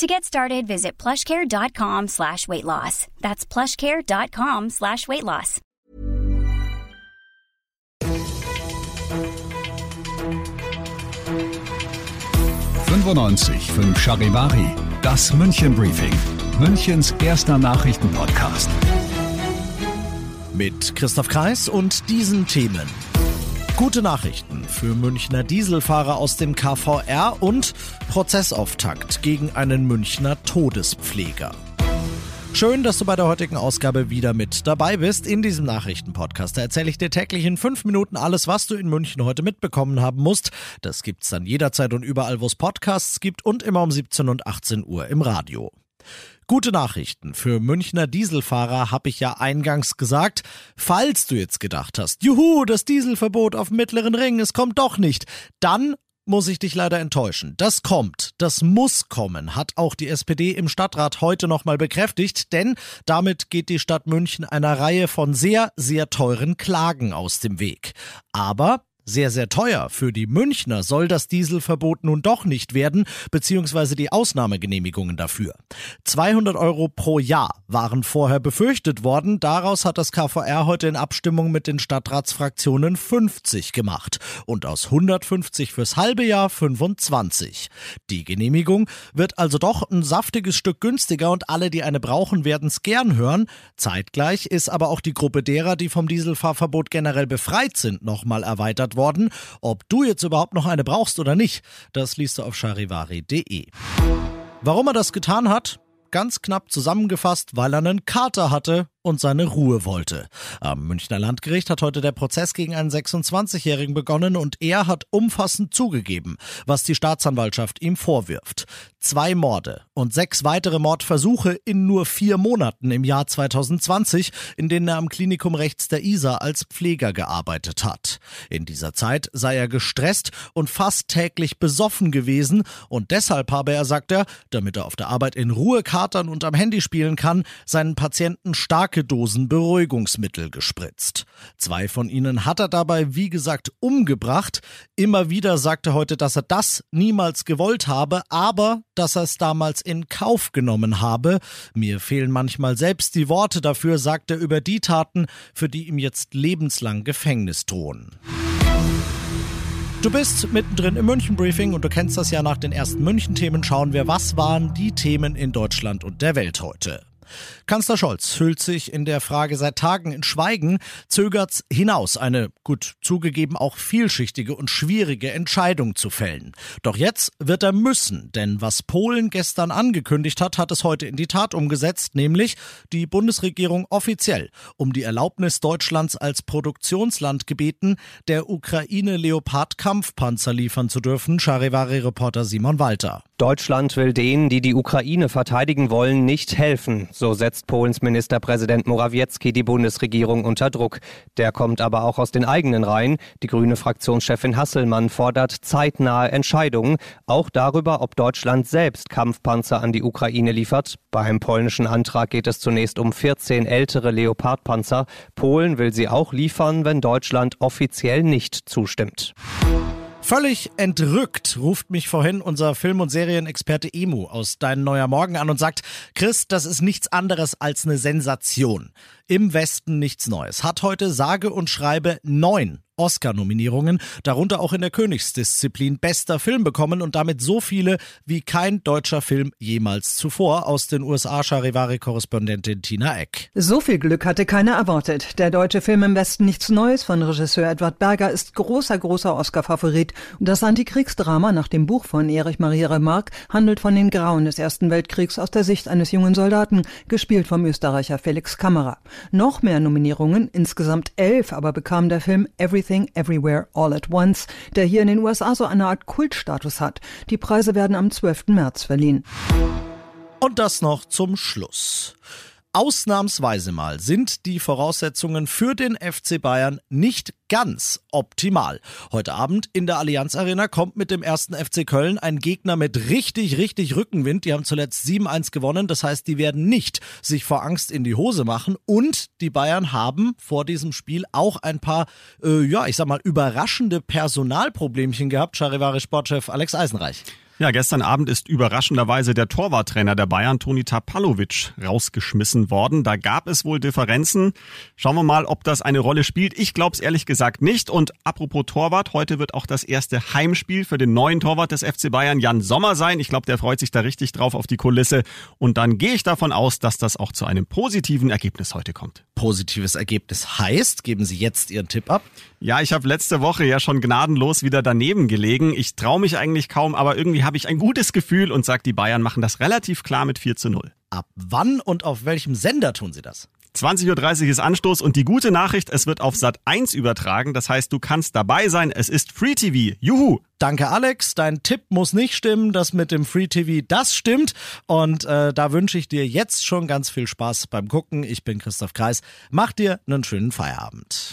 To get started, visit plushcare.com slash weight loss. That's plushcare.com slash weight loss. fünf Charivari, das München Briefing, Münchens erster Nachrichtenpodcast. Mit Christoph Kreis und diesen Themen. Gute Nachrichten für Münchner Dieselfahrer aus dem KVR und Prozessauftakt gegen einen Münchner Todespfleger. Schön, dass du bei der heutigen Ausgabe wieder mit dabei bist. In diesem Nachrichtenpodcast erzähle ich dir täglich in fünf Minuten alles, was du in München heute mitbekommen haben musst. Das gibt's dann jederzeit und überall, wo es Podcasts gibt und immer um 17 und 18 Uhr im Radio. Gute Nachrichten für Münchner Dieselfahrer habe ich ja eingangs gesagt. Falls du jetzt gedacht hast, juhu, das Dieselverbot auf dem mittleren Ring, es kommt doch nicht, dann muss ich dich leider enttäuschen. Das kommt, das muss kommen, hat auch die SPD im Stadtrat heute nochmal bekräftigt, denn damit geht die Stadt München einer Reihe von sehr, sehr teuren Klagen aus dem Weg. Aber sehr, sehr teuer. Für die Münchner soll das Dieselverbot nun doch nicht werden, beziehungsweise die Ausnahmegenehmigungen dafür. 200 Euro pro Jahr waren vorher befürchtet worden. Daraus hat das KVR heute in Abstimmung mit den Stadtratsfraktionen 50 gemacht. Und aus 150 fürs halbe Jahr 25. Die Genehmigung wird also doch ein saftiges Stück günstiger und alle, die eine brauchen, werden es gern hören. Zeitgleich ist aber auch die Gruppe derer, die vom Dieselfahrverbot generell befreit sind, nochmal erweitert verlängert worden. Ob du jetzt überhaupt noch eine brauchst oder nicht, das liest du auf charivari.de. Warum er das getan hat? Ganz knapp zusammengefasst, weil er einen Kater hatte und seine Ruhe wollte. Am Münchner Landgericht hat heute der Prozess gegen einen 26-Jährigen begonnen und er hat umfassend zugegeben, was die Staatsanwaltschaft ihm vorwirft. Zwei Morde und sechs weitere Mordversuche in nur vier Monaten im Jahr 2020, in denen er am Klinikum rechts der Isar als Pfleger gearbeitet hat. In dieser Zeit sei er gestresst und fast täglich besoffen gewesen und deshalb habe er, sagt er, damit er auf der Arbeit in Ruhe katern und am Handy spielen kann, seinen Patienten stark starke Dosen Beruhigungsmittel gespritzt. Zwei von ihnen hat er dabei, wie gesagt, umgebracht. Immer wieder sagte er heute, dass er das niemals gewollt habe, aber dass er es damals in Kauf genommen habe. Mir fehlen manchmal selbst die Worte dafür, sagt er über die Taten, für die ihm jetzt lebenslang Gefängnis drohen. Du bist mittendrin im München-Briefing und du kennst das ja nach den ersten München-Themen. Schauen wir, was waren die Themen in Deutschland und der Welt heute. Kanzler Scholz hüllt sich in der Frage seit Tagen in Schweigen, zögert's hinaus, eine, gut zugegeben, auch vielschichtige und schwierige Entscheidung zu fällen. Doch jetzt wird er müssen, denn was Polen gestern angekündigt hat, hat es heute in die Tat umgesetzt, nämlich die Bundesregierung offiziell um die Erlaubnis Deutschlands als Produktionsland gebeten, der Ukraine Leopard-Kampfpanzer liefern zu dürfen, Charivari-Reporter Simon Walter. Deutschland will denen, die die Ukraine verteidigen wollen, nicht helfen. So setzt Polens Ministerpräsident Morawiecki die Bundesregierung unter Druck. Der kommt aber auch aus den eigenen Reihen. Die grüne Fraktionschefin Hasselmann fordert zeitnahe Entscheidungen, auch darüber, ob Deutschland selbst Kampfpanzer an die Ukraine liefert. Beim polnischen Antrag geht es zunächst um 14 ältere Leopardpanzer. Polen will sie auch liefern, wenn Deutschland offiziell nicht zustimmt. Völlig entrückt ruft mich vorhin unser Film- und Serienexperte Emu aus Dein Neuer Morgen an und sagt, Chris, das ist nichts anderes als eine Sensation. Im Westen nichts Neues. Hat heute sage und schreibe neun Oscar-Nominierungen, darunter auch in der Königsdisziplin bester Film bekommen und damit so viele wie kein deutscher Film jemals zuvor aus den USA Charivari-Korrespondentin Tina Eck. So viel Glück hatte keiner erwartet. Der deutsche Film im Westen nichts Neues von Regisseur Edward Berger ist großer, großer Oscar-Favorit. Das Antikriegsdrama nach dem Buch von Erich Maria Remarque handelt von den Grauen des Ersten Weltkriegs aus der Sicht eines jungen Soldaten, gespielt vom Österreicher Felix Kammerer. Noch mehr Nominierungen, insgesamt elf, aber bekam der Film Everything Everywhere All at Once, der hier in den USA so eine Art Kultstatus hat. Die Preise werden am 12. März verliehen. Und das noch zum Schluss. Ausnahmsweise mal sind die Voraussetzungen für den FC Bayern nicht ganz optimal. Heute Abend in der Allianz Arena kommt mit dem ersten FC Köln ein Gegner mit richtig, richtig Rückenwind. Die haben zuletzt 7-1 gewonnen. Das heißt, die werden nicht sich vor Angst in die Hose machen. Und die Bayern haben vor diesem Spiel auch ein paar, äh, ja, ich sag mal, überraschende Personalproblemchen gehabt. Charivari Sportchef Alex Eisenreich. Ja, gestern Abend ist überraschenderweise der Torwarttrainer der Bayern, Toni Tapalovic, rausgeschmissen worden. Da gab es wohl Differenzen. Schauen wir mal, ob das eine Rolle spielt. Ich glaube es ehrlich gesagt nicht. Und apropos Torwart, heute wird auch das erste Heimspiel für den neuen Torwart des FC Bayern, Jan Sommer, sein. Ich glaube, der freut sich da richtig drauf auf die Kulisse. Und dann gehe ich davon aus, dass das auch zu einem positiven Ergebnis heute kommt. Positives Ergebnis heißt, geben Sie jetzt Ihren Tipp ab. Ja, ich habe letzte Woche ja schon gnadenlos wieder daneben gelegen. Ich traue mich eigentlich kaum, aber irgendwie habe ich ein gutes Gefühl und sage, die Bayern machen das relativ klar mit 4 zu 0. Ab wann und auf welchem Sender tun Sie das? 20.30 Uhr ist Anstoß und die gute Nachricht, es wird auf Sat 1 übertragen. Das heißt, du kannst dabei sein. Es ist Free TV. Juhu! Danke, Alex. Dein Tipp muss nicht stimmen. Das mit dem Free TV, das stimmt. Und äh, da wünsche ich dir jetzt schon ganz viel Spaß beim Gucken. Ich bin Christoph Kreis. Mach dir einen schönen Feierabend.